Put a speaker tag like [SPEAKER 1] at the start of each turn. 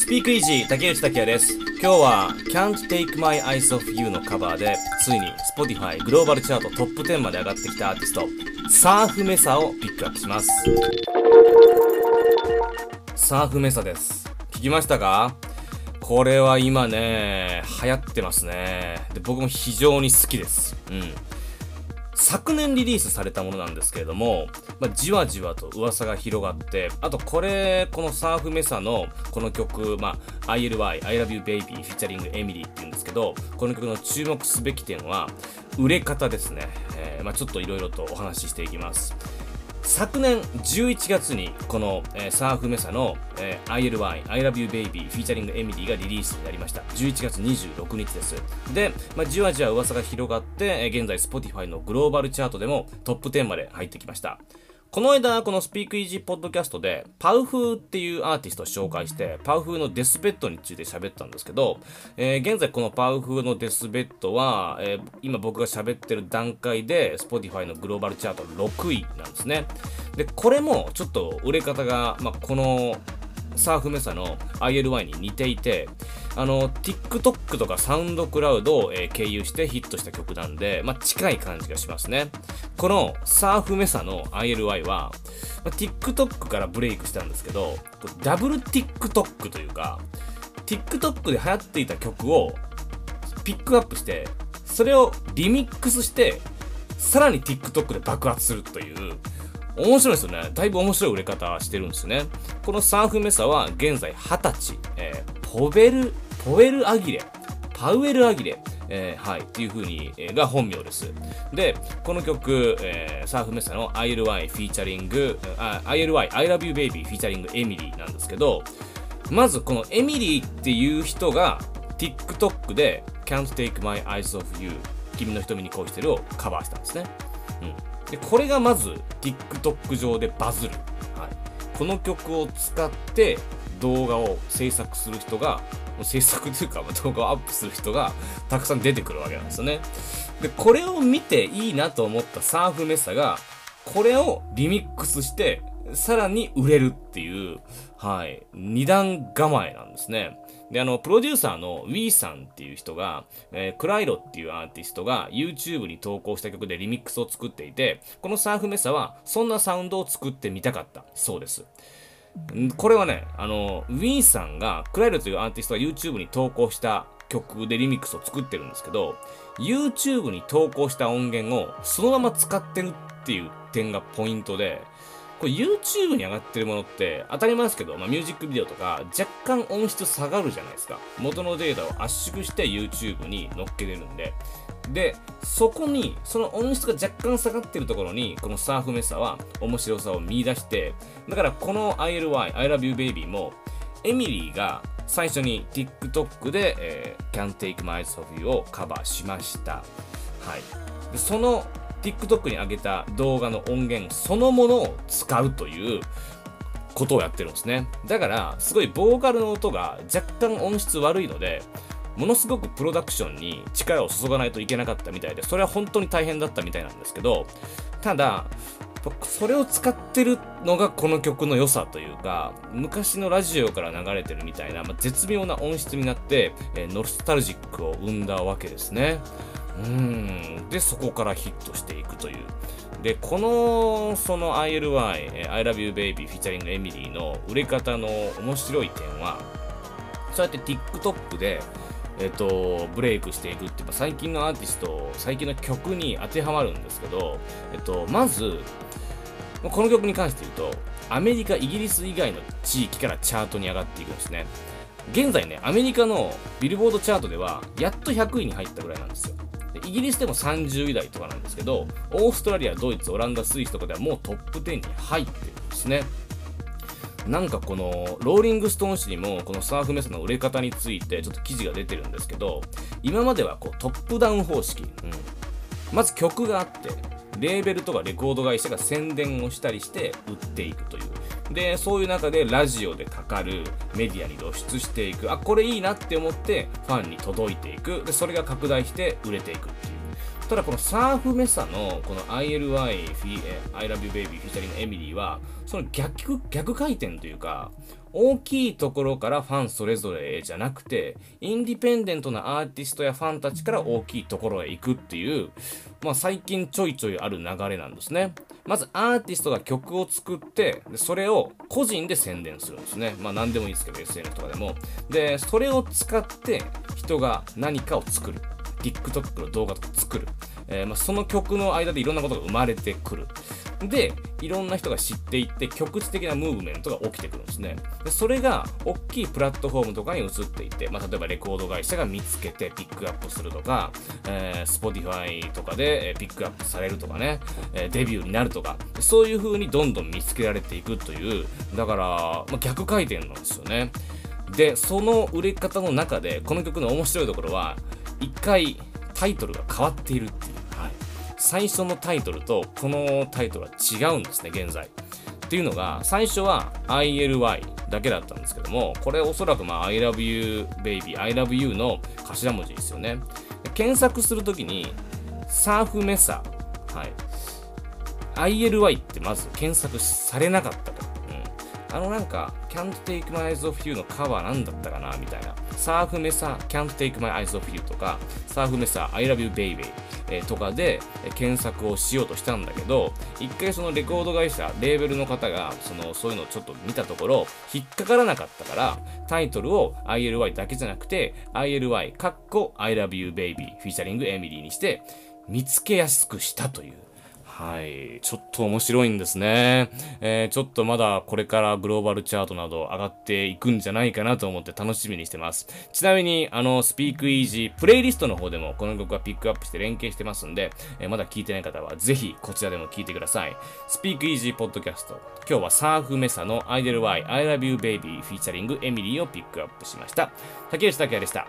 [SPEAKER 1] スピークイージー竹内拓也です。今日は Can't Take My Eyes Off You のカバーで、ついに Spotify グローバルチャートトップ10まで上がってきたアーティスト、サーフメサをピックアップします。サーフメサです。聞きましたか？これは今ね、流行ってますね。で僕も非常に好きです。うん。昨年リリースされたものなんですけれども、まあ、じわじわと噂が広がって、あとこれ、このサーフメサのこの曲、まあ、ILY、I Love You Baby featuring Emilee っていうんですけど、この曲の注目すべき点は、売れ方ですね。えーまあ、ちょっといろいろとお話ししていきます。昨年11月にこの、えー Surf Mesa の、えー ILY I Love You Baby featuring Emilee がリリースになりました。11月26日です。で、まあ、じわじわ噂が広がって、えー現在 Spotify のグローバルチャートでもトップ10まで入ってきました。この間、この Speakeasy Podcast で、 Powfu っていうアーティストを紹介して、 Powfu の death bed について喋ったんですけど、えー現在この Powfu の death bed は、えー今僕が喋ってる段階で、 Spotify のグローバルチャート6位なんですね。で、これもちょっと売れ方が、まあ、このサーフメサの ILY に似ていて、あの、TikTok とか SoundCloud を、えー経由してヒットした曲なんで、まあ、近い感じがしますね。このサーフメサの ILY は、まあ TikTok からブレイクしたんですけど、ダブル TikTok というか、TikTok で流行っていた曲をピックアップして、それをリミックスして、さらに TikTok で爆発するという、面白いですよね。だいぶ面白い売れ方してるんですね。この Surf Mesa は現在20歳、えーポベル、ポエルアギレ、パウエルアギレ、えーはい、っていう風に、えーが本名です。で、この曲、えー Surf Mesa の ILY フィーチャリング、あ ILY、I Love You Baby featuring Emilee なんですけど、まずこのエミリーっていう人が TikTok で Can't Take My Eyes Off You 君の瞳に恋してるをカバーしたんですね。うん。で、これがまず TikTok 上でバズる。はい。この曲を使って動画を制作する人が、制作というか 動画をアップする人がたくさん出てくるわけなんですよね。で、これを見ていいなと思ったサーフメッサが、これをリミックスして、さらに売れるっていう、はい、二段構えなんですね。で、あの、プロデューサーの Wee さんっていう人が、えークライロっていうアーティストが YouTube に投稿した曲でリミックスを作っていて、このサーフメサはそんなサウンドを作ってみたかった。そうです。これはね、あの、ウィンさんが、クライルというアーティストが YouTube に投稿した曲でリミックスを作ってるんですけど、YouTube に投稿した音源をそのまま使ってるっていう点がポイントで、これ YouTube に上がってるものって当たり前ですけど、まあ、ミュージックビデオとか若干音質下がるじゃないですか。元のデータを圧縮して YouTube に載っけれるんで。で、そこに、その音質が若干下がってるところに、このサーフメッサは面白さを見出して、だからこの ILY、I Love You Baby も、エミリーが最初に TikTok で、えー Can't Take My Eyes Off You をカバーしました。はい。でその TikTok に上げた動画の音源そのものを使うということをやってるんですね。だから、すごいボーカルの音が若干音質悪いので、ものすごくプロダクションに力を注がないといけなかったみたいで、それは本当に大変だったみたいなんですけど、ただ、それを使ってるのがこの曲の良さというか、昔のラジオから流れてるみたいな、まあ、絶妙な音質になって、えーノスタルジックを生んだわけですね。うん。で、そこからヒットしていくという。で、この、その ILY、I Love You Baby フィーチャリングエミリーの売れ方の面白い点は、そうやって TikTok で、えっと、ブレイクしていくっていう、最近のアーティスト、最近の曲に当てはまるんですけど、えっと、まず、この曲に関して言うと、アメリカ、イギリス以外の地域からチャートに上がっていくんですね。現在ね、アメリカのビルボードチャートでは、やっと100位に入ったぐらいなんですよ。イギリスでも30位台とかなんですけど、オーストラリア、ドイツ、オランダ、スイスとかではもうトップ10に入ってるんですね。なんかこのローリングストーン誌にもこのサーフメスの売れ方についてちょっと記事が出てるんですけど今まではこうトップダウン方式、うん、まず曲があってレーベルとかレコード会社が宣伝をしたりして売っていくという。でそういう中でラジオでかかるメディアに露出していく。あこれいいなって思ってファンに届いていく。でそれが拡大して売れていくっていう。ただこのサーフメサのこの ILY、I love you baby フィーチャリングエミリーはその逆逆回転というか大きいところからファンそれぞれじゃなくて、インディペンデントなアーティストやファンたちから大きいところへ行くっていう、まあ最近ちょいちょいある流れなんですね。まずアーティストが曲を作って、それを個人で宣伝するんですね。まあ何でもいいですけど、SNS とかでも。で、それを使って人が何かを作る。TikTok の動画とか作る。えー、まあ、その曲の間でいろんなことが生まれてくる。で、いろんな人が知っていって局地的なムーブメントが起きてくるんですね。でそれが大きいプラットフォームとかに移っていて、まあ、例えばレコード会社が見つけてピックアップするとか、えー、Spotify とかでピックアップされるとかね、え、デビューになるとか、そういう風にどんどん見つけられていくという、だから、まあ、逆回転なんですよね。で、その売れ方の中で、この曲の面白いところは、一回タイトルが変わっているっていう。はい最初のタイトルとこのタイトルは違うんですね、現在。っていうのが、最初は ILY だけだったんですけども、これおそらくまあ I love you baby, I love you の頭文字ですよね。検索するときに、サーフメサ、はい。ILY ってまず検索されなかったと。うん。あのなんか、Can't Take My Eyes Off You のカバーなんだったかなみたいな。サーフメサ Can't Take My Eyes Off You とか、サーフメサ I Love You Baby えとかで検索をしようとしたんだけど、一回そのレコード会社、レーベルの方が、その、そういうのをちょっと見たところ、引っかからなかったから、タイトルを ILY だけじゃなくて、ILY、カッコ I love you baby フィーチャリングエミリーにして、見つけやすくしたという。はい。ちょっと面白いんですね。えー、ちょっとまだこれからグローバルチャートなど上がっていくんじゃないかなと思って楽しみにしてます。ちなみに、あの、スピークイージープレイリストの方でもこの曲はピックアップして連携してますんで、えー、まだ聞いてない方はぜひこちらでも聞いてください。スピークイージーポッドキャスト。今日はサーフメサのアイデル Y I love you baby フィーチャリングエミリーをピックアップしました。竹内拓也でした。